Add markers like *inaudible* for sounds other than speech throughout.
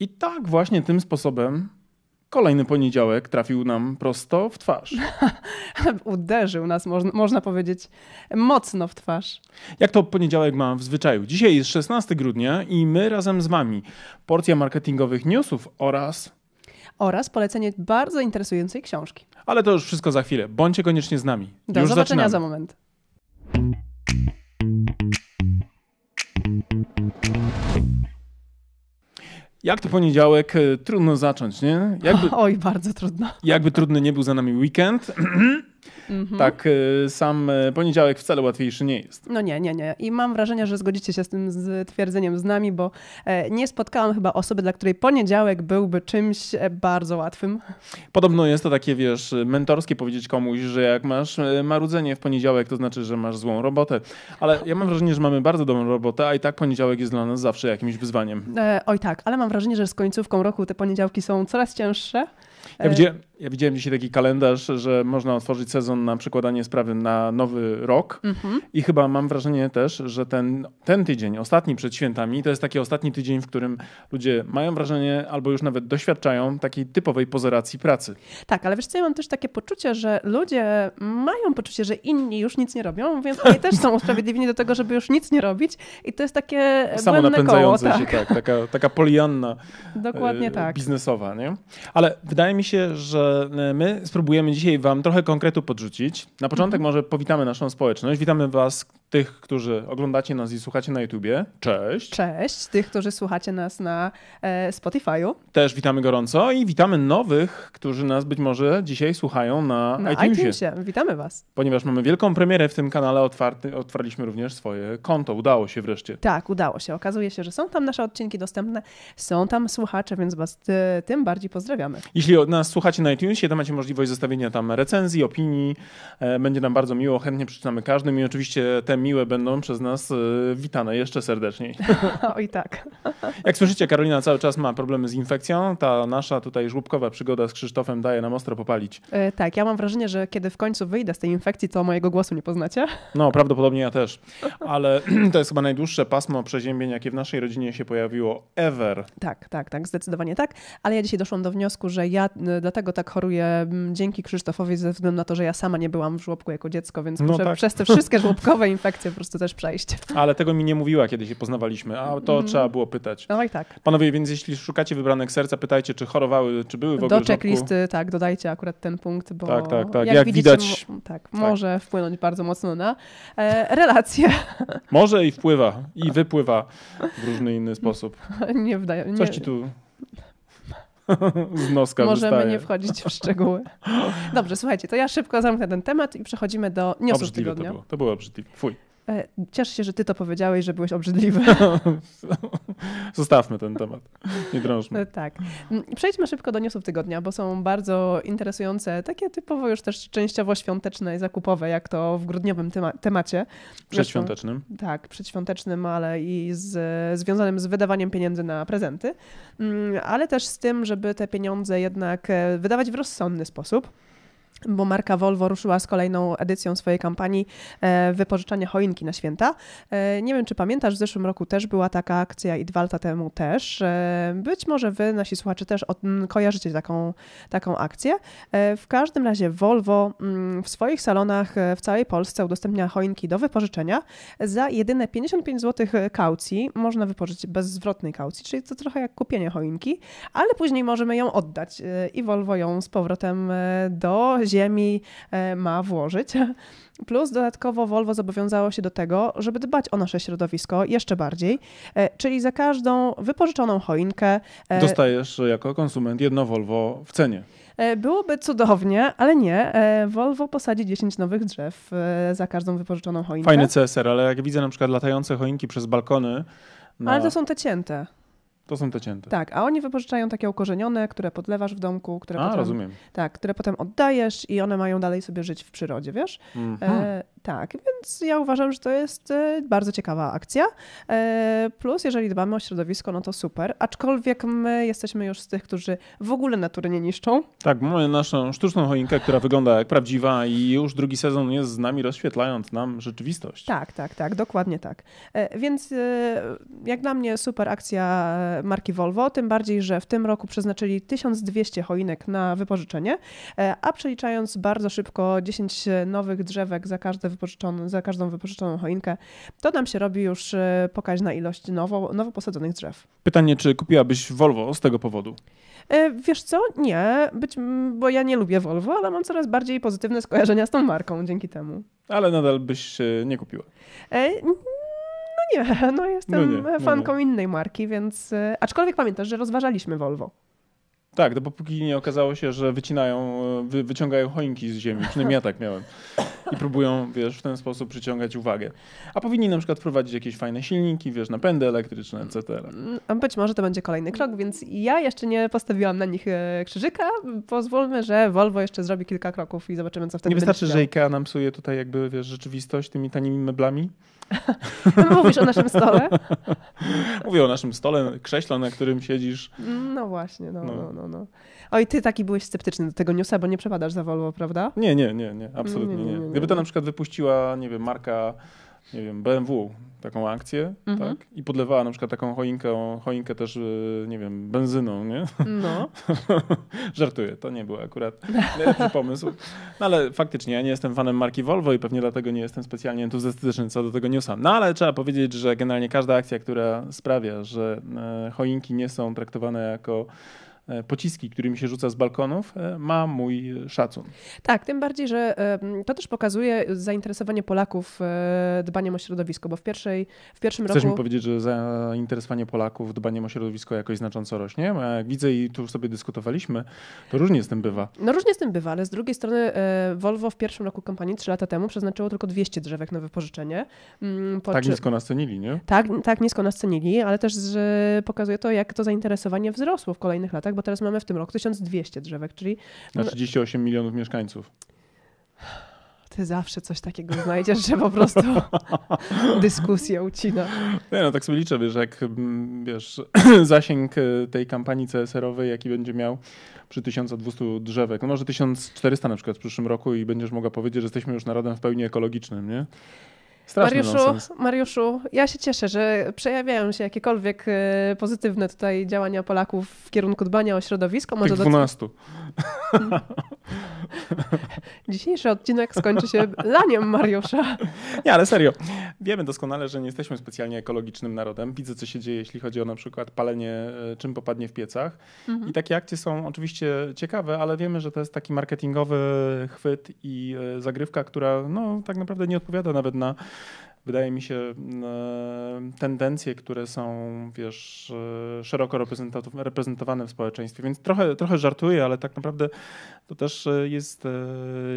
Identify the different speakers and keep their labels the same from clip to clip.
Speaker 1: I tak właśnie tym sposobem kolejny poniedziałek trafił nam prosto w twarz. *laughs*
Speaker 2: Uderzył nas, można, można powiedzieć, mocno w twarz.
Speaker 1: Jak to poniedziałek ma w zwyczaju? Dzisiaj jest 16 grudnia i my razem z wami porcja marketingowych newsów oraz
Speaker 2: Oraz polecenie bardzo interesującej książki.
Speaker 1: Ale to już wszystko za chwilę. Bądźcie koniecznie z nami.
Speaker 2: Do
Speaker 1: już
Speaker 2: zobaczenia
Speaker 1: zaczynamy.
Speaker 2: za moment.
Speaker 1: Jak to poniedziałek? e, Trudno zacząć, nie? Jakby, *laughs*
Speaker 2: Oj, bardzo trudno.
Speaker 1: jakby trudny nie był za nami weekend, *clears throat*
Speaker 2: Mhm.
Speaker 1: tak e, sam e, poniedziałek wcale łatwiejszy nie jest.
Speaker 2: No nie, nie, nie. I mam wrażenie, że zgodzicie się z tym z twierdzeniem z nami, bo e, nie spotkałam chyba osoby, dla której poniedziałek byłby czymś e, bardzo łatwym.
Speaker 1: Podobno jest to takie, wiesz, mentorskie powiedzieć komuś, że jak masz e, marudzenie w poniedziałek, to znaczy, że masz złą robotę. Ale ja mam wrażenie, że mamy bardzo dobrą robotę, a i tak poniedziałek jest dla nas zawsze jakimś wyzwaniem.
Speaker 2: E, oj tak, ale mam wrażenie, że z końcówką roku te poniedziałki są coraz cięższe.
Speaker 1: Ja widziałem, ja widziałem dzisiaj taki kalendarz, że można otworzyć sezon na przekładanie sprawy na nowy rok
Speaker 2: Mhm.
Speaker 1: i chyba mam wrażenie też, że ten, ten tydzień, ostatni przed świętami, to jest taki ostatni tydzień, w którym ludzie mają wrażenie albo już nawet doświadczają takiej typowej pozeracji pracy.
Speaker 2: Tak, ale wiesz co, ja mam też takie poczucie, że ludzie mają poczucie, że inni już nic nie robią, więc oni też są usprawiedliwieni do tego, żeby już nic nie robić i to jest takie
Speaker 1: Samo
Speaker 2: błędne koło.
Speaker 1: napędzające
Speaker 2: Tak,
Speaker 1: się, tak, taka, taka polianna
Speaker 2: dokładnie
Speaker 1: e,
Speaker 2: tak.
Speaker 1: biznesowa, nie? Ale wydaje mi się, że e, my spróbujemy dzisiaj wam trochę konkretu podrzucić. Na początek
Speaker 2: Mhm.
Speaker 1: może powitamy naszą społeczność. Witamy was, tych, którzy oglądacie nas i słuchacie na YouTubie. Cześć.
Speaker 2: Cześć, tych, którzy słuchacie nas na e, Spotify'u,
Speaker 1: Też witamy gorąco i witamy nowych, którzy nas być może dzisiaj słuchają na,
Speaker 2: na
Speaker 1: iTunesie.
Speaker 2: iTunesie. Witamy Was.
Speaker 1: Ponieważ mamy wielką premierę w tym kanale, otwarty, otwarliśmy również swoje konto. Udało się wreszcie.
Speaker 2: Tak, udało się. Okazuje się, że są tam nasze odcinki dostępne, są tam słuchacze, więc Was ty, tym bardziej pozdrawiamy.
Speaker 1: Jeśli nas słuchacie na iTunesie, to macie możliwość zostawienia tam recenzji, opinii. E, Będzie nam bardzo miło, chętnie przeczytamy każdym i oczywiście te miłe będą przez nas e, witane jeszcze serdeczniej. *laughs*
Speaker 2: Oj tak.
Speaker 1: Jak słyszycie, Karolina cały czas ma problemy z infekcją. Ta nasza tutaj żłobkowa przygoda z Krzysztofem daje nam ostro popalić.
Speaker 2: E, tak, ja mam wrażenie, że kiedy w końcu wyjdę z tej infekcji, to mojego głosu nie poznacie.
Speaker 1: No, prawdopodobnie ja też. Ale *clears throat* to jest chyba najdłuższe pasmo przeziębień, jakie w naszej rodzinie się pojawiło ever.
Speaker 2: Tak, tak, tak, zdecydowanie tak. Ale ja dzisiaj doszłam do wniosku, że ja y, dlatego tak choruję m, dzięki Krzysztofowi, ze względu na to, że ja sama nie byłam w żłobku jako dziecko, więc
Speaker 1: No
Speaker 2: muszę
Speaker 1: tak.
Speaker 2: przez te wszystkie *laughs* żłobkowe infekcje po prostu też przejść.
Speaker 1: Ale tego mi nie mówiła, kiedy się poznawaliśmy, a to
Speaker 2: Mhm.
Speaker 1: trzeba było pytać.
Speaker 2: No i tak.
Speaker 1: Panowie, więc jeśli szukacie wybranek serca, pytajcie, czy chorowały, czy były w ogóle
Speaker 2: Do checklisty, tak, dodajcie akurat ten punkt, bo
Speaker 1: Tak, tak, tak.
Speaker 2: jak,
Speaker 1: Jak
Speaker 2: widzicie,
Speaker 1: widać-
Speaker 2: mo- tak, może wpłynąć bardzo mocno na e, relacje. *laughs*
Speaker 1: Może i wpływa, i wypływa w różny inny sposób. *laughs*
Speaker 2: nie wydaje nie,
Speaker 1: Coś ci tu *laughs* z noska
Speaker 2: Możemy
Speaker 1: wystaje.
Speaker 2: nie wchodzić w szczegóły. *laughs* Dobrze, słuchajcie, to ja szybko zamknę ten temat i przechodzimy do newsów
Speaker 1: Obrzydliwe to
Speaker 2: tygodnia.
Speaker 1: było. To było obrzydliwe. Fuj.
Speaker 2: E, Cieszę się, że ty to powiedziałeś, że byłeś obrzydliwy. *laughs*
Speaker 1: Zostawmy ten temat. Nie drążmy.
Speaker 2: E, Tak. Mm, Przejdźmy szybko do newsów tygodnia, bo są bardzo interesujące, takie typowo już też częściowo świąteczne i zakupowe, jak to w grudniowym tema- temacie.
Speaker 1: Przedświątecznym.
Speaker 2: Tak, przedświątecznym, ale i z, związanym z wydawaniem pieniędzy na prezenty, Mm, ale też z tym, żeby te pieniądze jednak e, wydawać w rozsądny sposób. Bo marka Volvo ruszyła z kolejną edycją swojej kampanii e, wypożyczania choinki na święta. E, nie wiem, czy pamiętasz, w zeszłym roku też była taka akcja i dwa lata temu też. E, być może wy, nasi słuchacze, też kojarzycie taką, taką akcję. W każdym razie Volvo mm, w swoich salonach w całej Polsce udostępnia choinki do wypożyczenia za jedyne 55 zł kaucji można wypożyczyć bez zwrotnej kaucji, czyli to trochę jak kupienie choinki, ale później możemy ją oddać i Volvo ją z powrotem do ziemi e, ma włożyć. *laughs* Plus dodatkowo Volvo zobowiązało się do tego, żeby dbać o nasze środowisko jeszcze bardziej, e, czyli za każdą wypożyczoną choinkę e,
Speaker 1: Dostajesz jako konsument jedno Volvo w cenie.
Speaker 2: Byłoby cudownie, ale nie. Volvo posadzi 10 nowych drzew za każdą wypożyczoną choinkę.
Speaker 1: Fajny CSR, ale jak widzę na przykład latające choinki przez balkony, na...
Speaker 2: Ale to są te cięte.
Speaker 1: To są te cięte.
Speaker 2: Tak, a oni wypożyczają takie ukorzenione, które podlewasz w domku, które,
Speaker 1: A,
Speaker 2: potem,
Speaker 1: rozumiem.
Speaker 2: tak, które potem oddajesz i one mają dalej sobie żyć w przyrodzie, wiesz?
Speaker 1: Mhm.
Speaker 2: E, Tak, więc ja uważam, że to jest e, bardzo ciekawa akcja. E, plus, jeżeli dbamy o środowisko, no to super. Aczkolwiek my jesteśmy już z tych, którzy w ogóle natury nie niszczą.
Speaker 1: Tak, mamy naszą sztuczną choinkę, która wygląda jak prawdziwa i już drugi sezon jest z nami, rozświetlając nam rzeczywistość.
Speaker 2: Tak, tak, tak, dokładnie tak. E, więc jak dla mnie super akcja marki Volvo, tym bardziej, że w tym roku przeznaczyli 1200 choinek na wypożyczenie, a przeliczając bardzo szybko 10 nowych drzewek za każde wypożyczone, za każdą wypożyczoną choinkę, to nam się robi już e, pokaźna ilość nowo, nowo posadzonych drzew.
Speaker 1: Pytanie, czy kupiłabyś Volvo z tego powodu?
Speaker 2: E, wiesz co? Nie, być, bo ja nie lubię Volvo, ale mam coraz bardziej pozytywne skojarzenia z tą marką dzięki temu.
Speaker 1: Ale nadal byś nie kupiła.
Speaker 2: E, no nie, *laughs* no jestem no nie, no fanką nie. innej marki, więc. Aczkolwiek pamiętasz, że rozważaliśmy Volvo.
Speaker 1: Tak, dopóki nie okazało się, że wycinają, wy, wyciągają choinki z ziemi. Przynajmniej ja tak miałem. I próbują, wiesz, w ten sposób przyciągać uwagę. A powinni na przykład wprowadzić jakieś fajne silniki, wiesz, napędy elektryczne, etc.
Speaker 2: A być może to będzie kolejny krok, więc ja jeszcze nie postawiłam na nich e, krzyżyka. Pozwólmy, że Volvo jeszcze zrobi kilka kroków i zobaczymy, co wtedy
Speaker 1: Nie wystarczy, że IKEA nam psuje tutaj jakby, wiesz, rzeczywistość tymi tanimi meblami? *laughs*
Speaker 2: Mówisz o naszym stole?
Speaker 1: Mówię o naszym stole, krześle, na którym siedzisz.
Speaker 2: No właśnie, no, no, no. no, no. Oj, ty taki byłeś sceptyczny do tego newsa, bo nie przepadasz za Volvo, prawda?
Speaker 1: Nie, nie, nie, nie, absolutnie nie. nie, nie, nie. Gdyby to na przykład wypuściła, nie wiem, marka nie wiem, BMW taką akcję, mhm. tak? I podlewała na przykład taką choinkę, choinkę też, y, nie wiem, benzyną, nie?
Speaker 2: No. *laughs*
Speaker 1: Żartuję, to nie był akurat najlepszy pomysł. No ale faktycznie, ja nie jestem fanem marki Volvo i pewnie dlatego nie jestem specjalnie entuzjastyczny co do tego newsa. No ale trzeba powiedzieć, że generalnie każda akcja, która sprawia, że e, choinki nie są traktowane jako pociski, którymi się rzuca z balkonów, e, ma mój szacun.
Speaker 2: Tak, tym bardziej, że to też pokazuje zainteresowanie Polaków e, dbaniem o środowisko, bo w, pierwszej, w pierwszym
Speaker 1: Chcesz
Speaker 2: roku...
Speaker 1: Chcesz mi powiedzieć, że zainteresowanie Polaków dbaniem o środowisko jakoś znacząco rośnie? Jak widzę i tu już sobie dyskutowaliśmy, to różnie z tym bywa.
Speaker 2: No różnie z tym bywa, ale z drugiej strony Volvo w pierwszym roku kampanii, trzy lata temu, przeznaczyło tylko 200 drzewek na wypożyczenie.
Speaker 1: Mm, tak czy... nisko nacenili, nie?
Speaker 2: Tak, tak nisko nacenili, ale też pokazuje to, jak to zainteresowanie wzrosło w kolejnych latach, bo teraz mamy w tym roku 1200 drzewek, czyli...
Speaker 1: Na 38 milionów mieszkańców.
Speaker 2: Ty zawsze coś takiego znajdziesz, że po prostu *laughs* dyskusja ucina.
Speaker 1: Nie no, tak sobie liczę, wiesz, jak mm, wiesz, *clears throat* zasięg e, tej kampanii CSR-owej, jaki będzie miał przy 1200 drzewek, no może 1400 na przykład w przyszłym roku i będziesz mogła powiedzieć, że jesteśmy już narodem w pełni ekologicznym, nie?
Speaker 2: Straszny Mariuszu, Mariuszu, ja się cieszę, że przejawiają się jakiekolwiek e, pozytywne tutaj działania Polaków w kierunku dbania o środowisko.
Speaker 1: Może Tych 12. Do... *laughs*
Speaker 2: Dzisiejszy odcinek skończy się laniem Mariusza.
Speaker 1: Nie, ale serio. Wiemy doskonale, że nie jesteśmy specjalnie ekologicznym narodem. Widzę, co się dzieje, jeśli chodzi o na przykład palenie e, czym popadnie w piecach. Mhm. I takie akcje są oczywiście ciekawe, ale wiemy, że to jest taki marketingowy chwyt i e, zagrywka, która no, tak naprawdę nie odpowiada nawet na wydaje mi się, e, tendencje, które są, wiesz, e, szeroko reprezentowane w społeczeństwie. Więc trochę, trochę żartuję, ale tak naprawdę to też e, jest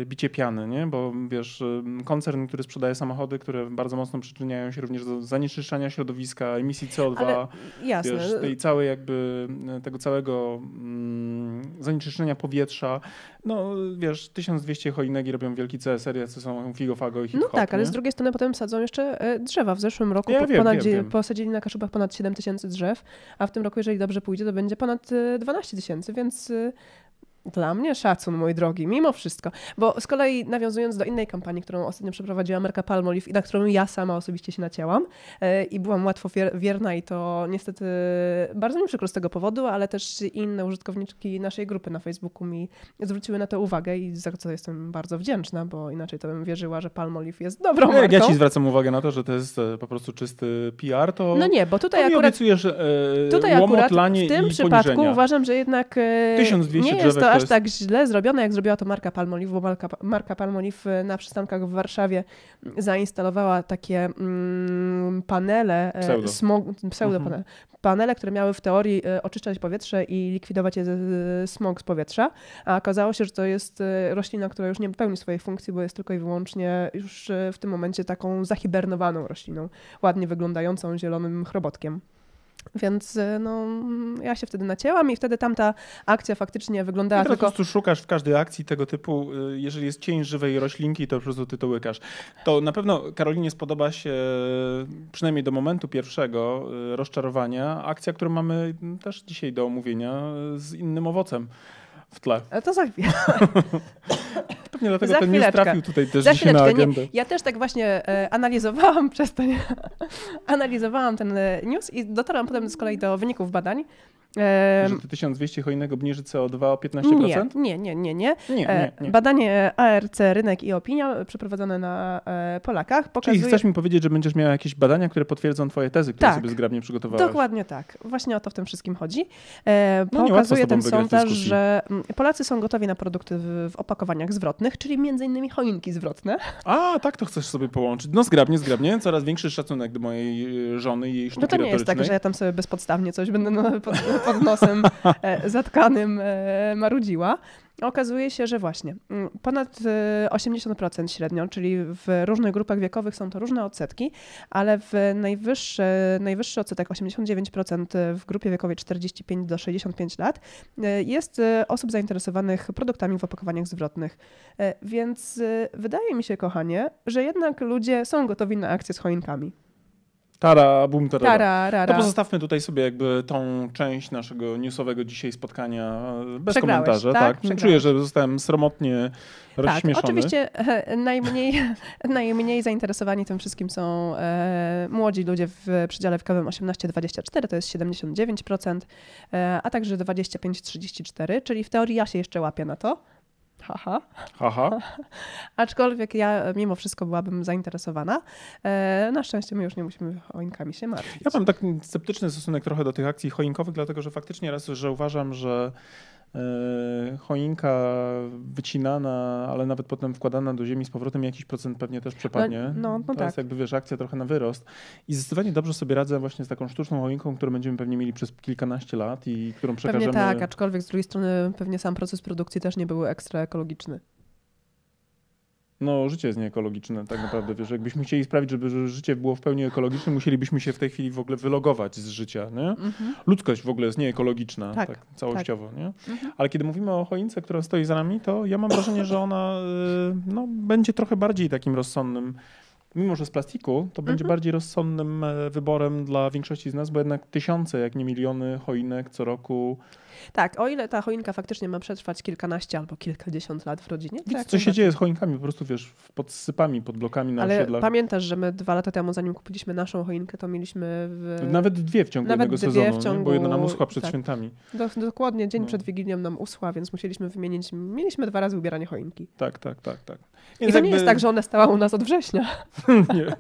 Speaker 1: bicie piany, nie? Bo wiesz, koncern, który sprzedaje samochody, które bardzo mocno przyczyniają się również do zanieczyszczania środowiska, emisji CO2, ale jasne. Wiesz, tej całej jakby, tego całego mm, zanieczyszczenia powietrza. No wiesz, 1200 choinek robią wielki CSR, jacy są figofago i hip
Speaker 2: No tak, ale z drugiej strony potem sadzą jeszcze e, drzewa. W zeszłym roku ja po, wiem, ponad, wiem, wiem. posadzili na Kaszubach ponad 7 tysięcy drzew, a w tym roku, jeżeli dobrze pójdzie, to będzie ponad 12 e, tysięcy, więc e, dla mnie szacun, mój drogi, mimo wszystko. Bo z kolei nawiązując do innej kampanii, którą ostatnio przeprowadziła Merka Palmolive i na którą ja sama osobiście się nacięłam e, i byłam łatwo wierna i to niestety bardzo mi przykro z tego powodu, ale też inne użytkowniczki naszej grupy na Facebooku mi zwróciły na to uwagę i za co jestem bardzo wdzięczna, bo inaczej to bym wierzyła, że Palmolive jest dobrą no,
Speaker 1: marką. Jak ja ci zwracam uwagę na to, że to jest e, po prostu czysty PR, to
Speaker 2: No nie, bo tutaj akurat
Speaker 1: obiecujesz e, tutaj akurat
Speaker 2: w tym przypadku uważam, że jednak e,
Speaker 1: 1200
Speaker 2: nie jest to aż tak źle zrobione, jak zrobiła to marka Palmolive, bo marka, marka Palmolive na przystankach w Warszawie zainstalowała takie mm, panele,
Speaker 1: e, pseudo,
Speaker 2: smog, pseudo mhm. panele, panele, które miały w teorii e, oczyszczać powietrze i likwidować smog z powietrza, a okazało się, że to jest e, roślina, która już nie pełni swojej funkcji, bo jest tylko i wyłącznie już w tym momencie taką zahibernowaną rośliną, ładnie wyglądającą zielonym chrobotkiem. Więc y, no, ja się wtedy nacięłam i wtedy tamta akcja faktycznie wyglądała
Speaker 1: I teraz
Speaker 2: tylko...
Speaker 1: po prostu szukasz w każdej akcji tego typu, y, jeżeli jest cień żywej roślinki, to po prostu ty to łykasz. To na pewno Karolinie spodoba się, przynajmniej do momentu pierwszego y, rozczarowania, akcja, którą mamy też dzisiaj do omówienia z innym owocem w tle.
Speaker 2: Ale to za chwilę. *laughs*
Speaker 1: Pewnie dlatego
Speaker 2: Za
Speaker 1: ten news trafił tutaj też
Speaker 2: Za
Speaker 1: dzisiaj na agendę.
Speaker 2: Nie, ja też tak właśnie e, analizowałam *laughs* przez to, analizowałam ten e, news i dotarłam potem z kolei do wyników badań.
Speaker 1: Że te 1200 choinek obniży CO2 o 15%?
Speaker 2: nie, nie, nie, nie, nie.
Speaker 1: Nie, nie,
Speaker 2: E,
Speaker 1: nie.
Speaker 2: Badanie ARC Rynek i Opinia przeprowadzone na e, Polakach
Speaker 1: Czyli
Speaker 2: pokazuje...
Speaker 1: chcesz mi powiedzieć, że będziesz miała jakieś badania, które potwierdzą twoje tezy, które
Speaker 2: Tak.
Speaker 1: sobie zgrabnie przygotowałaś?
Speaker 2: Dokładnie tak. Właśnie o to w tym wszystkim chodzi. E,
Speaker 1: No,
Speaker 2: pokazuje
Speaker 1: tobą
Speaker 2: ten sondaż, że mm, Polacy są gotowi na produkty w, opakowaniach zwrotnych, czyli między innymi choinki zwrotne.
Speaker 1: A, tak to chcesz sobie połączyć. No zgrabnie, zgrabnie. Coraz większy szacunek do mojej żony i jej sztuki
Speaker 2: No to nie jest tak, że ja tam sobie bezpodstawnie coś będę no, pod, *laughs* pod nosem e, zatkanym e, marudziła. Okazuje się, że właśnie mm, ponad e, 80% średnio, czyli w różnych grupach wiekowych są to różne odsetki, ale w najwyższy, najwyższy odsetek 89% w grupie wiekowej 45 do 65 lat e, jest e, osób zainteresowanych produktami w opakowaniach zwrotnych. E, Więc e, wydaje mi się, kochanie, że jednak ludzie są gotowi na akcje z choinkami.
Speaker 1: Tara, bum, tarara.
Speaker 2: Tara, rara.
Speaker 1: To pozostawmy tutaj sobie jakby tą część naszego newsowego dzisiaj spotkania e, bez
Speaker 2: Przegrałeś,
Speaker 1: komentarza.
Speaker 2: tak?
Speaker 1: Tak,
Speaker 2: Przegrałeś.
Speaker 1: czuję, że zostałem sromotnie
Speaker 2: Tak,
Speaker 1: rozśmieszony.
Speaker 2: oczywiście e, najmniej, *laughs* najmniej zainteresowani tym wszystkim są e, młodzi ludzie w przedziale wiekowym 18-24, to jest 79%, e, a także 25-34, czyli w teorii ja się jeszcze łapię na to. Haha.
Speaker 1: Haha. *laughs*
Speaker 2: Aczkolwiek ja mimo wszystko byłabym zainteresowana. E, na szczęście my już nie musimy choinkami się martwić.
Speaker 1: Ja mam taki sceptyczny stosunek trochę do tych akcji choinkowych, dlatego że faktycznie raz, że uważam, że choinka wycinana, ale nawet potem wkładana do ziemi z powrotem jakiś procent pewnie też przepadnie.
Speaker 2: No, no
Speaker 1: to
Speaker 2: tak.
Speaker 1: jest jakby, wiesz, akcja trochę na wyrost. I zdecydowanie dobrze sobie radzę właśnie z taką sztuczną choinką, którą będziemy pewnie mieli przez kilkanaście lat i którą przekażemy.
Speaker 2: Pewnie tak, aczkolwiek z drugiej strony pewnie sam proces produkcji też nie był ekstra ekologiczny.
Speaker 1: No, życie jest nieekologiczne tak naprawdę, wiesz, jakbyśmy chcieli sprawić, żeby ży- życie było w pełni ekologiczne, musielibyśmy się w tej chwili w ogóle wylogować z życia, nie?
Speaker 2: Mhm.
Speaker 1: Ludzkość w ogóle jest nieekologiczna,
Speaker 2: Tak,
Speaker 1: tak, całościowo, nie?
Speaker 2: Mhm.
Speaker 1: Ale kiedy mówimy o choince, która stoi za nami, to ja mam wrażenie, że ona y, no, będzie trochę bardziej takim rozsądnym, mimo że z plastiku, to będzie
Speaker 2: Mhm.
Speaker 1: bardziej rozsądnym e, wyborem dla większości z nas, bo jednak tysiące, jak nie miliony choinek co roku.
Speaker 2: Tak, o ile ta choinka faktycznie ma przetrwać kilkanaście albo kilkadziesiąt lat w rodzinie. jak
Speaker 1: co się
Speaker 2: najbardziej.
Speaker 1: dzieje z choinkami, po prostu wiesz, pod sypami, pod blokami na
Speaker 2: Ale
Speaker 1: osiedlach.
Speaker 2: pamiętasz, że my dwa lata temu, zanim kupiliśmy naszą choinkę, to mieliśmy w...
Speaker 1: Nawet dwie w ciągu
Speaker 2: Nawet
Speaker 1: jednego
Speaker 2: dwie w
Speaker 1: sezonu, nie?
Speaker 2: ciągu-
Speaker 1: bo jedna nam uschła przed
Speaker 2: tak.
Speaker 1: świętami.
Speaker 2: Do, dokładnie dzień
Speaker 1: No.
Speaker 2: przed Wigilią nam uschła, więc musieliśmy wymienić. Mieliśmy dwa razy ubieranie choinki.
Speaker 1: Tak, tak, tak, tak.
Speaker 2: I to nie jest tak, że ona stała u nas od września. *laughs*
Speaker 1: nie. *laughs*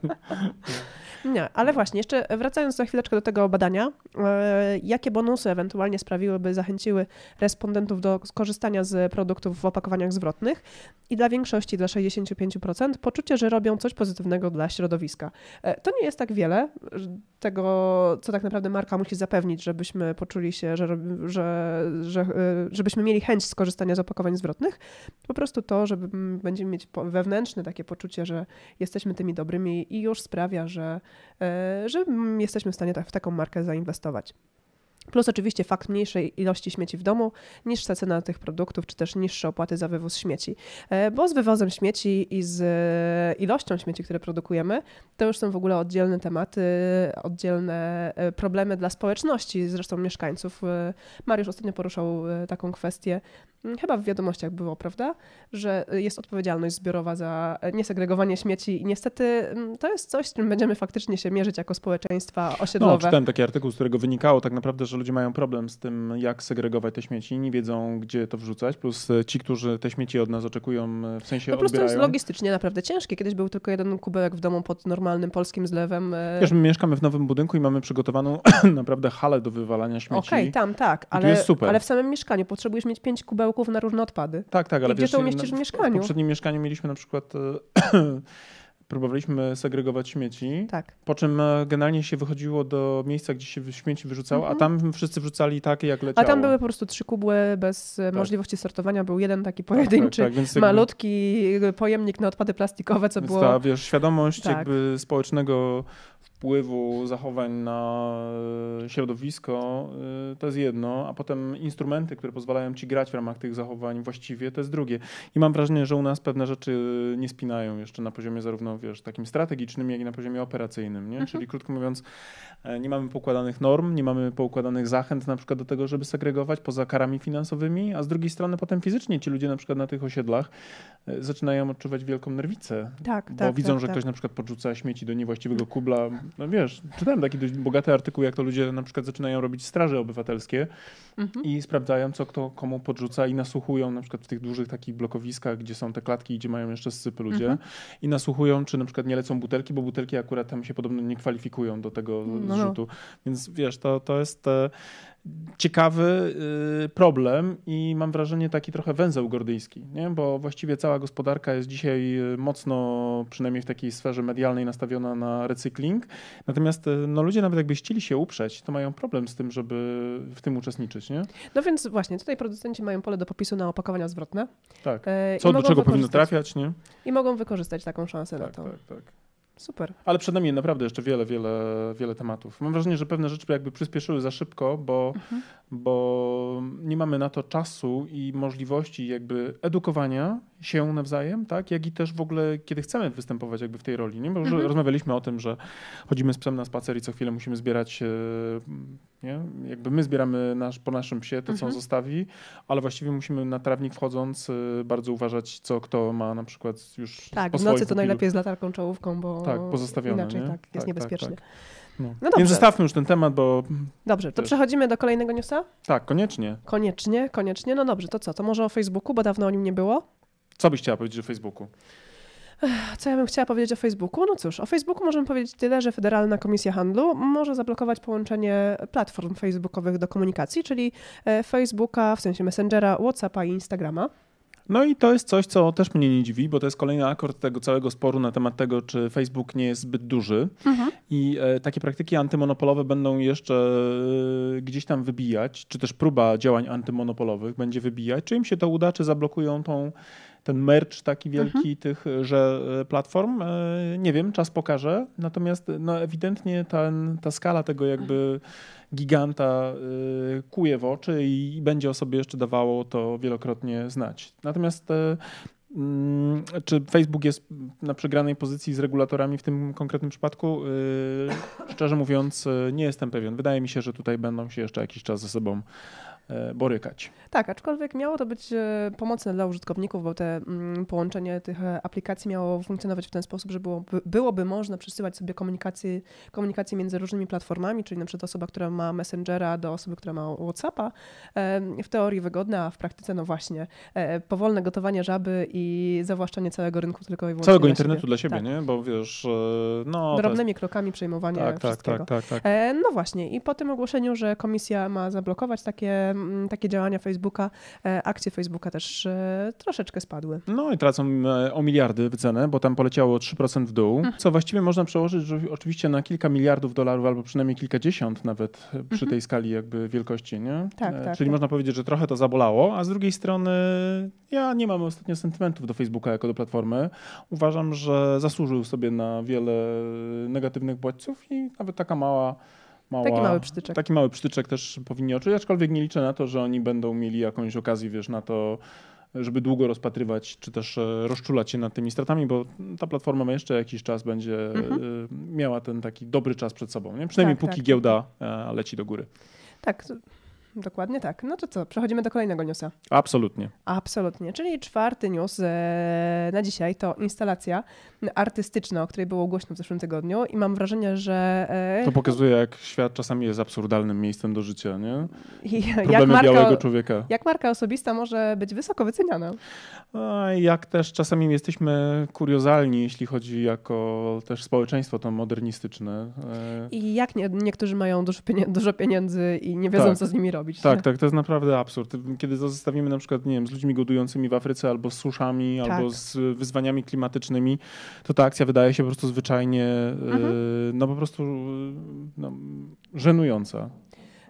Speaker 2: Nie, ale właśnie, jeszcze wracając za chwileczkę do tego badania, e, jakie bonusy ewentualnie sprawiłyby, zachęciły respondentów do skorzystania z produktów w opakowaniach zwrotnych i dla większości, dla 65%, poczucie, że robią coś pozytywnego dla środowiska. E, To nie jest tak wiele tego, co tak naprawdę marka musi zapewnić, żebyśmy poczuli się, że, że, że, e, żebyśmy mieli chęć skorzystania z opakowań zwrotnych. Po prostu to, że będziemy mieć wewnętrzne takie poczucie, że jesteśmy tymi dobrymi i już sprawia, że, że mm, jesteśmy w stanie tak, w taką markę zainwestować. Plus oczywiście fakt mniejszej ilości śmieci w domu, niższa cena tych produktów, czy też niższe opłaty za wywóz śmieci. E, Bo z wywozem śmieci i z e, ilością śmieci, które produkujemy, to już są w ogóle oddzielne tematy, oddzielne e, problemy dla społeczności, zresztą mieszkańców. E, Mariusz ostatnio poruszał e, taką kwestię, chyba w wiadomościach było, prawda, że jest odpowiedzialność zbiorowa za e, niesegregowanie śmieci i niestety mm, to jest coś, z czym będziemy faktycznie się mierzyć jako społeczeństwa
Speaker 1: No,
Speaker 2: osiedlowe.
Speaker 1: czytałem taki artykuł, z którego wynikało tak naprawdę, że ludzie mają problem z tym, jak segregować te śmieci, nie wiedzą, gdzie to wrzucać, plus e, ci, którzy te śmieci od nas oczekują, w sensie
Speaker 2: Po prostu jest
Speaker 1: odbierają.
Speaker 2: logistycznie naprawdę ciężkie. Kiedyś był tylko jeden kubełek w domu pod normalnym polskim zlewem.
Speaker 1: Wiesz, my mieszkamy w nowym budynku i mamy przygotowaną *clears throat* naprawdę halę do wywalania śmieci.
Speaker 2: Okej, tam tak, ale,
Speaker 1: jest
Speaker 2: ale w samym mieszkaniu potrzebujesz mieć pięć na różne odpady.
Speaker 1: Tak, tak, ale
Speaker 2: I gdzie
Speaker 1: wiesz,
Speaker 2: to umieścisz w mieszkaniu?
Speaker 1: W poprzednim mieszkaniu mieliśmy na przykład e, *clears throat* próbowaliśmy segregować śmieci,
Speaker 2: Tak.
Speaker 1: po czym e, generalnie się wychodziło do miejsca, gdzie się śmieci wyrzucało,
Speaker 2: Mhm.
Speaker 1: a tam wszyscy wrzucali takie, jak
Speaker 2: A
Speaker 1: leciało.
Speaker 2: tam były po prostu trzy kubły bez e, możliwości sortowania. Był jeden taki pojedynczy,
Speaker 1: tak, tak, więc jakby-
Speaker 2: malutki pojemnik na odpady plastikowe, co
Speaker 1: Więc
Speaker 2: było...
Speaker 1: ta, wiesz, świadomość
Speaker 2: Tak.
Speaker 1: jakby społecznego wpływu zachowań na środowisko, y, to jest jedno, a potem instrumenty, które pozwalają ci grać w ramach tych zachowań właściwie, to jest drugie. I mam wrażenie, że u nas pewne rzeczy nie spinają jeszcze na poziomie zarówno, wiesz, takim strategicznym, jak i na poziomie operacyjnym, nie? Mhm. Czyli krótko mówiąc, e, nie mamy poukładanych norm, nie mamy poukładanych zachęt na przykład do tego, żeby segregować poza karami finansowymi, a z drugiej strony potem fizycznie ci ludzie na przykład na tych osiedlach e, zaczynają odczuwać wielką nerwicę,
Speaker 2: tak,
Speaker 1: bo
Speaker 2: tak,
Speaker 1: widzą,
Speaker 2: tak,
Speaker 1: że
Speaker 2: tak.
Speaker 1: ktoś na przykład podrzuca śmieci do niewłaściwego kubla. No wiesz, czytałem taki dość bogaty artykuł, jak to ludzie na przykład zaczynają robić straże obywatelskie mhm. i sprawdzają, co kto komu podrzuca i nasłuchują na przykład w tych dużych takich blokowiskach, gdzie są te klatki, gdzie mają jeszcze sypy ludzie mhm. i nasłuchują, czy na przykład nie lecą butelki, bo butelki akurat tam się podobno nie kwalifikują do tego no. no. zrzutu. Więc wiesz, to, to jest ciekawy y, problem i mam wrażenie taki trochę węzeł gordyjski, nie? bo właściwie cała gospodarka jest dzisiaj y, mocno, przynajmniej w takiej sferze medialnej, nastawiona na recykling. Natomiast y, no, ludzie nawet jakby chcieli się uprzeć, to mają problem z tym, żeby w tym uczestniczyć. Nie?
Speaker 2: No więc właśnie, tutaj producenci mają pole do popisu na opakowania zwrotne.
Speaker 1: Tak. E, Co do czego powinno trafiać, nie?
Speaker 2: I mogą wykorzystać taką szansę
Speaker 1: tak,
Speaker 2: na to.
Speaker 1: Tak, tak.
Speaker 2: Super.
Speaker 1: Ale przed nami naprawdę jeszcze wiele, wiele, wiele tematów. Mam wrażenie, że pewne rzeczy jakby przyspieszyły za szybko, bo, mhm. bo nie mamy na to czasu i możliwości jakby edukowania się nawzajem, tak? jak i też w ogóle, kiedy chcemy występować jakby w tej roli. Nie? Bo mhm. rozmawialiśmy o tym, że chodzimy z psem na spacer i co chwilę musimy zbierać, e, nie? jakby my zbieramy nasz, po naszym psie to, co mhm. on zostawi, ale właściwie musimy na trawnik wchodząc e, bardzo uważać, co kto ma na przykład już
Speaker 2: Tak, w nocy to najlepiej z latarką czołówką, bo
Speaker 1: tak, pozostawione,
Speaker 2: inaczej
Speaker 1: nie?
Speaker 2: tak, jest
Speaker 1: tak,
Speaker 2: niebezpiecznie.
Speaker 1: Tak, tak. No. No Więc zostawmy już ten temat, bo...
Speaker 2: Dobrze, to przechodzimy do kolejnego newsa?
Speaker 1: Tak, koniecznie.
Speaker 2: Koniecznie, koniecznie. No dobrze, to co? To może o Facebooku, bo dawno o nim nie było?
Speaker 1: Co byś chciała powiedzieć o Facebooku?
Speaker 2: Co ja bym chciała powiedzieć o Facebooku? No cóż, o Facebooku możemy powiedzieć tyle, że Federalna Komisja Handlu może zablokować połączenie platform facebookowych do komunikacji, czyli e, Facebooka, w sensie Messengera, Whatsappa i Instagrama.
Speaker 1: No i to jest coś, co też mnie nie dziwi, bo to jest kolejny akord tego całego sporu na temat tego, czy Facebook nie jest zbyt duży. Mhm. I e, takie praktyki antymonopolowe będą jeszcze e, gdzieś tam wybijać, czy też próba działań antymonopolowych będzie wybijać. Czy im się to uda, czy zablokują tą ten merch taki wielki mhm. tych że e, platform. E, nie wiem, czas pokaże. Natomiast no, ewidentnie ten, ta skala tego jakby giganta kuje w oczy i, będzie o sobie jeszcze dawało to wielokrotnie znać. Natomiast mm, czy Facebook jest na przegranej pozycji z regulatorami w tym konkretnym przypadku? Szczerze mówiąc, nie jestem pewien. Wydaje mi się, że tutaj będą się jeszcze jakiś czas ze sobą E, borykać.
Speaker 2: Tak, aczkolwiek miało to być e, pomocne dla użytkowników, bo te mm, połączenie tych e, aplikacji miało funkcjonować w ten sposób, że byłoby, byłoby można przesyłać sobie komunikację, komunikację między różnymi platformami, czyli na przykład osoba, która ma Messengera do osoby, która ma Whatsappa. W teorii wygodne, a w praktyce no właśnie powolne gotowanie żaby i zawłaszczanie całego rynku tylko i wyłącznie
Speaker 1: Całego internetu dla siebie, tak. nie? Bo wiesz, no...
Speaker 2: Drobnymi jest... krokami przejmowanie tak, tak, wszystkiego. Tak, tak, tak, No właśnie i po tym ogłoszeniu, że komisja ma zablokować takie takie działania Facebooka, e, akcje Facebooka też e, troszeczkę spadły.
Speaker 1: No i tracą e, o miliardy wycenę, bo tam poleciało 3% w dół, mhm. co właściwie można przełożyć że oczywiście na kilka miliardów dolarów albo przynajmniej kilkadziesiąt nawet przy mhm. tej skali jakby wielkości, nie?
Speaker 2: Tak, tak.
Speaker 1: Czyli
Speaker 2: tak.
Speaker 1: można powiedzieć, że trochę to zabolało, a z drugiej strony ja nie mam ostatnio sentymentów do Facebooka jako do platformy. Uważam, że zasłużył sobie na wiele negatywnych bodźców i nawet taka mała Mała,
Speaker 2: taki mały przytyczek.
Speaker 1: Taki mały przytyczek też powinni odczuć, aczkolwiek nie liczę na to, że oni będą mieli jakąś okazję, wiesz, na to, żeby długo rozpatrywać, czy też e, rozczulać się nad tymi stratami, bo ta platforma jeszcze jakiś czas będzie mhm. E, miała ten taki dobry czas przed sobą. Nie? Przynajmniej tak, póki tak. giełda e, leci do góry.
Speaker 2: Tak, Dokładnie tak. No to co, przechodzimy do kolejnego newsa.
Speaker 1: Absolutnie.
Speaker 2: Absolutnie. Czyli czwarty news e, na dzisiaj to instalacja artystyczna, o której było głośno w zeszłym tygodniu i mam wrażenie, że...
Speaker 1: E, to pokazuje, jak świat czasami jest absurdalnym miejscem do życia, nie? Problemy jak marka, białego człowieka.
Speaker 2: Jak marka osobista może być wysoko wyceniana.
Speaker 1: A jak też czasami jesteśmy kuriozalni, jeśli chodzi jako też społeczeństwo to modernistyczne.
Speaker 2: E, I jak nie, niektórzy mają dużo pieniędzy, dużo pieniędzy i nie wiedzą, tak. co z nimi robić robić.
Speaker 1: Tak, tak, to jest naprawdę absurd. Kiedy to zestawimy na przykład, nie wiem, z ludźmi godującymi w Afryce albo z suszami, tak. albo z wyzwaniami klimatycznymi, to ta akcja wydaje się po prostu zwyczajnie, mhm. no po prostu no, żenująca.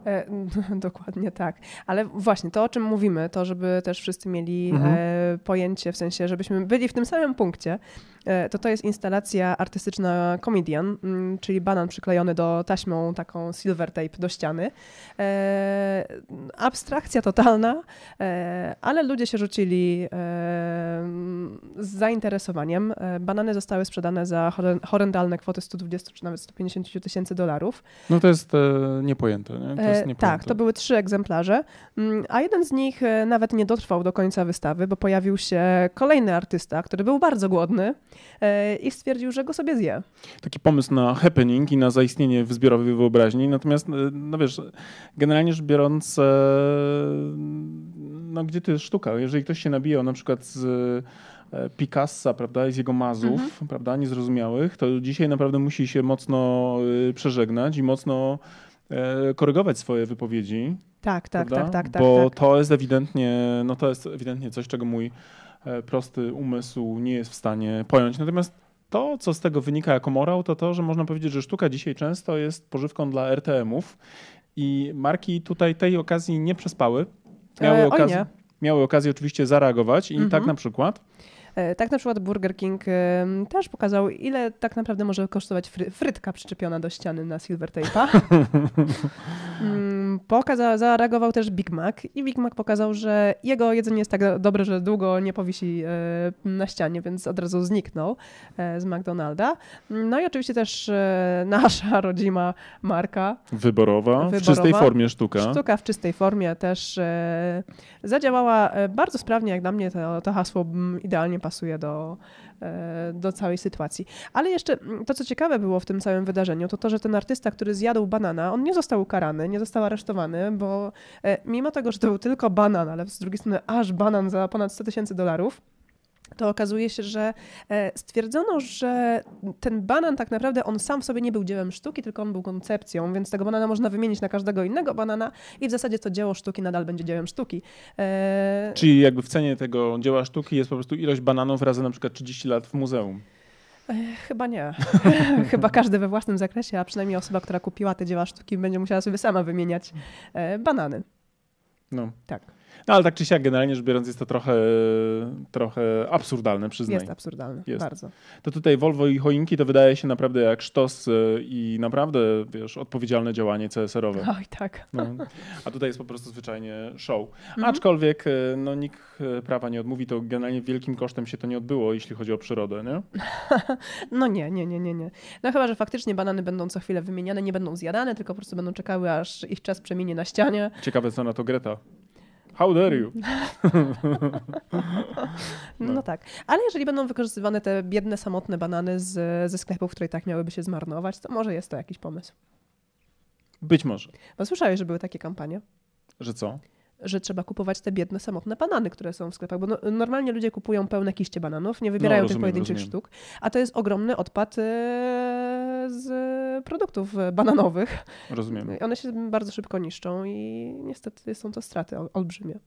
Speaker 2: E, *laughs* dokładnie tak. Ale właśnie to, o czym mówimy, to żeby też wszyscy mieli
Speaker 1: Mhm.
Speaker 2: e, pojęcie, w sensie, żebyśmy byli w tym samym punkcie, e, to to jest instalacja artystyczna Comedian, mm, czyli banan przyklejony do taśmą taką silver tape do ściany. Abstrakcja totalna, ale ludzie się rzucili z zainteresowaniem. Banany zostały sprzedane za horren- horrendalne kwoty 120 czy nawet 150 tysięcy dolarów.
Speaker 1: No to jest niepojęte, nie?
Speaker 2: E, tak, to były trzy egzemplarze, Mm, a jeden z nich e, nawet nie dotrwał do końca wystawy, bo pojawił się kolejny artysta, który był bardzo głodny e, i stwierdził, że go sobie zje.
Speaker 1: Taki pomysł na happening i na zaistnienie w zbiorowej wyobraźni. Natomiast, no wiesz, generalnie rzecz biorąc, no gdzie to jest sztuka? Jeżeli ktoś się nabijał na przykład z Picassa, prawda, i z jego mazów,
Speaker 2: Mhm.
Speaker 1: prawda, niezrozumiałych, to dzisiaj naprawdę musi się mocno przeżegnać i mocno korygować swoje wypowiedzi.
Speaker 2: Tak, tak,
Speaker 1: prawda?
Speaker 2: tak, tak, tak.
Speaker 1: Bo
Speaker 2: tak.
Speaker 1: to jest ewidentnie, no to jest ewidentnie coś, czego mój e, prosty umysł nie jest w stanie pojąć. Natomiast to, co z tego wynika jako morał, to to, że można powiedzieć, że sztuka dzisiaj często jest pożywką dla RTM-ów i marki tutaj tej okazji nie przespały. Miały,
Speaker 2: E,
Speaker 1: okazję, miały okazję oczywiście zareagować i
Speaker 2: Mhm.
Speaker 1: tak na przykład
Speaker 2: E, Tak na przykład Burger King e, też pokazał, ile tak naprawdę może kosztować fry, frytka przyczepiona do ściany na silver tape'a. *laughs* Mm, Pokazał, zareagował też Big Mac i Big Mac pokazał, że jego jedzenie jest tak dobre, że długo nie powisi e, na ścianie, więc od razu zniknął e, z McDonalda. No i oczywiście też e, nasza *laughs* rodzima marka
Speaker 1: wyborowa, w
Speaker 2: Wyborowa.
Speaker 1: czystej formie sztuka.
Speaker 2: Sztuka w czystej formie też e, zadziałała e, bardzo sprawnie, jak dla mnie to, to hasło mm, idealnie pasuje do, e, do całej sytuacji. Ale jeszcze mm, to, co ciekawe było w tym całym wydarzeniu, to to, że ten artysta, który zjadł banana, on nie został ukarany, nie został aresztowany, bo e, mimo tego, że to był tylko banan, ale z drugiej strony aż banan za ponad 100 tysięcy dolarów, to okazuje się, że e, stwierdzono, że ten banan tak naprawdę on sam w sobie nie był dziełem sztuki, tylko on był koncepcją, więc tego banana można wymienić na każdego innego banana i w zasadzie to dzieło sztuki nadal będzie dziełem sztuki. E,
Speaker 1: Czyli jakby w cenie tego dzieła sztuki jest po prostu ilość bananów razy na przykład 30 lat w muzeum.
Speaker 2: Chyba nie. *laughs* Chyba każdy we własnym zakresie, a przynajmniej osoba, która kupiła te dzieła sztuki, będzie musiała sobie sama wymieniać e, banany.
Speaker 1: No.
Speaker 2: Tak.
Speaker 1: No ale tak czy siak, generalnie rzecz biorąc, jest to trochę, trochę absurdalne, przyznaj.
Speaker 2: Jest absurdalne.
Speaker 1: Jest.
Speaker 2: Bardzo.
Speaker 1: To tutaj Volvo i choinki to wydaje się naprawdę jak sztos y, i naprawdę, wiesz, odpowiedzialne działanie CSR-owe.
Speaker 2: Oj, tak.
Speaker 1: No. A tutaj jest po prostu zwyczajnie show.
Speaker 2: Mhm.
Speaker 1: Aczkolwiek y, no, nikt y, prawa nie odmówi, to generalnie wielkim kosztem się to nie odbyło, jeśli chodzi o przyrodę, nie? *laughs*
Speaker 2: No nie, nie, nie, nie, nie. No chyba, że faktycznie banany będą co chwilę wymieniane, nie będą zjadane, tylko po prostu będą czekały, aż ich czas przeminie na ścianie.
Speaker 1: Ciekawe, co na to Greta. How dare you? *laughs*
Speaker 2: No,
Speaker 1: No.
Speaker 2: tak. Ale jeżeli będą wykorzystywane te biedne, samotne banany z, ze sklepów, które i tak miałyby się zmarnować, to może jest to jakiś pomysł.
Speaker 1: Być może.
Speaker 2: Bo słyszałeś, że były takie kampanie,
Speaker 1: Że co?
Speaker 2: że trzeba kupować te biedne, samotne banany, które są w sklepach, bo no, normalnie ludzie kupują pełne kiście bananów, nie wybierają
Speaker 1: No,
Speaker 2: tych
Speaker 1: rozumiem,
Speaker 2: pojedynczych
Speaker 1: rozumiem.
Speaker 2: sztuk, a to jest ogromny odpad e, z produktów e, bananowych.
Speaker 1: Rozumiem.
Speaker 2: One się bardzo szybko niszczą i niestety są to straty ol- olbrzymie.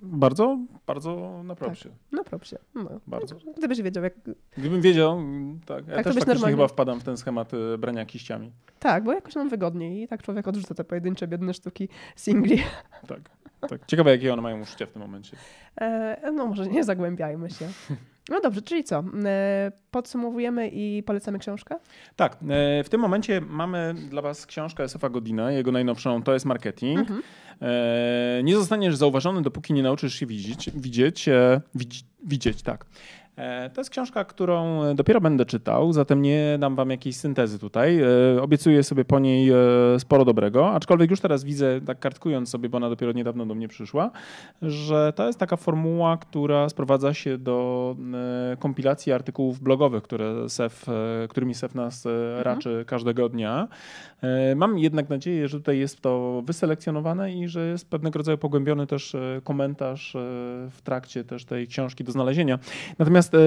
Speaker 1: Bardzo, bardzo na propsie.
Speaker 2: Na propsie. No.
Speaker 1: Bardzo.
Speaker 2: Gdybyś wiedział, jak...
Speaker 1: Gdybym wiedział, tak. Ja
Speaker 2: Tak,
Speaker 1: też faktycznie
Speaker 2: normalnie-
Speaker 1: chyba wpadam w ten schemat y, brania kiściami.
Speaker 2: Tak, bo jakoś nam wygodniej i tak człowiek odrzuca te pojedyncze, biedne sztuki singli.
Speaker 1: Tak. Tak. Ciekawe, jakie one mają uczucia w tym momencie.
Speaker 2: E, no może nie zagłębiajmy się. No dobrze, czyli co? E, podsumowujemy i polecamy książkę?
Speaker 1: Tak, e, w tym momencie mamy dla Was książkę Esofa Godina, jego najnowszą To jest marketing.
Speaker 2: Mhm.
Speaker 1: Nie zostaniesz zauważony, dopóki nie nauczysz się widzieć. Widzieć, widzi, widzieć tak. E, To jest książka, którą dopiero będę czytał, zatem nie dam wam jakiejś syntezy tutaj. E, Obiecuję sobie po niej e, sporo dobrego, aczkolwiek już teraz widzę, tak kartkując sobie, bo ona dopiero niedawno do mnie przyszła, że to jest taka formuła, która sprowadza się do e, kompilacji artykułów blogowych, które SEF, e, którymi SEF nas e, raczy każdego dnia. E, Mam jednak nadzieję, że tutaj jest to wyselekcjonowane i że jest pewnego rodzaju pogłębiony też e, komentarz e, w trakcie też tej książki do znalezienia. Natomiast e,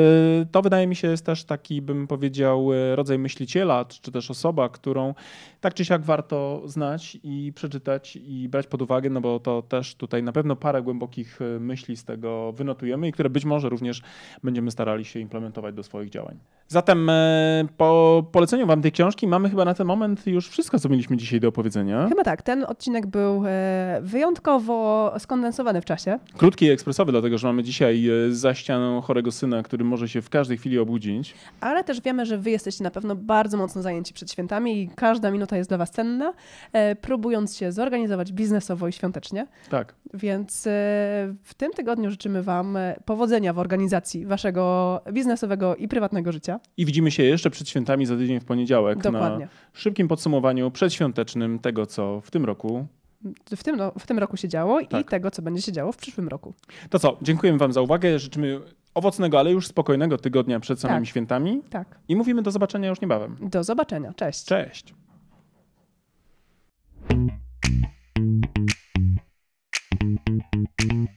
Speaker 1: to wydaje mi się jest też taki, bym powiedział, e, rodzaj myśliciela, czy też osoba, którą tak czy siak warto znać i przeczytać i brać pod uwagę, no bo to też tutaj na pewno parę głębokich e, myśli z tego wynotujemy i które być może również będziemy starali się implementować do swoich działań. Zatem e, po poleceniu Wam tej książki mamy chyba na ten moment już wszystko, co mieliśmy dzisiaj do opowiedzenia.
Speaker 2: Chyba tak. Ten odcinek był e, wyjątkowo skondensowany w czasie.
Speaker 1: Krótki i ekspresowy, dlatego że mamy dzisiaj za ścianą chorego syna, który może się w każdej chwili obudzić.
Speaker 2: Ale też wiemy, że Wy jesteście na pewno bardzo mocno zajęci przed świętami i każda minuta jest dla Was cenna, e, próbując się zorganizować biznesowo i świątecznie.
Speaker 1: Tak.
Speaker 2: Więc e, w tym tygodniu życzymy Wam e, powodzenia w organizacji Waszego biznesowego i prywatnego życia.
Speaker 1: I widzimy się jeszcze przed świętami za tydzień w poniedziałek
Speaker 2: Dokładnie.
Speaker 1: na szybkim podsumowaniu przedświątecznym tego, co w tym roku
Speaker 2: w tym, no, w tym roku się działo tak. i tego, co będzie się działo w przyszłym roku.
Speaker 1: To co, dziękujemy Wam za uwagę. Życzymy owocnego, ale już spokojnego tygodnia przed samymi tak. świętami.
Speaker 2: Tak.
Speaker 1: I mówimy do zobaczenia już niebawem.
Speaker 2: Do zobaczenia. Cześć.
Speaker 1: Cześć. Thank you.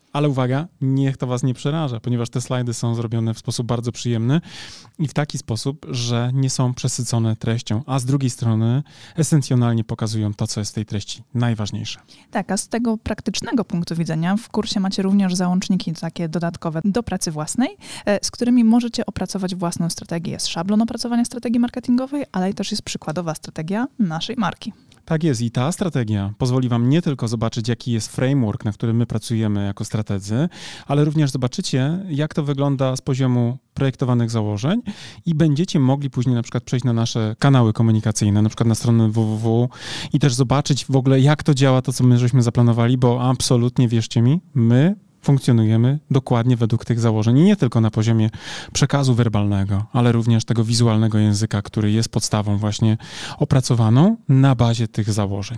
Speaker 1: ale uwaga, niech to was nie przeraża, ponieważ te slajdy są zrobione w sposób bardzo przyjemny i w taki sposób, że nie są przesycone treścią, a z drugiej strony esencjonalnie pokazują to, co jest w tej treści najważniejsze.
Speaker 3: Tak, a z tego praktycznego punktu widzenia w kursie macie również załączniki takie dodatkowe do pracy własnej, e, z którymi możecie opracować własną strategię. Jest szablon opracowania strategii marketingowej, ale też jest przykładowa strategia naszej marki.
Speaker 1: Tak jest i ta strategia pozwoli Wam nie tylko zobaczyć, jaki jest framework, na którym my pracujemy jako strategzy, ale również zobaczycie, jak to wygląda z poziomu projektowanych założeń i będziecie mogli później na przykład przejść na nasze kanały komunikacyjne, na przykład na stronę www i też zobaczyć w ogóle, jak to działa, to co my żeśmy zaplanowali, bo absolutnie, wierzcie mi, my funkcjonujemy dokładnie według tych założeń. I nie tylko na poziomie przekazu werbalnego, ale również tego wizualnego języka, który jest podstawą właśnie opracowaną na bazie tych założeń.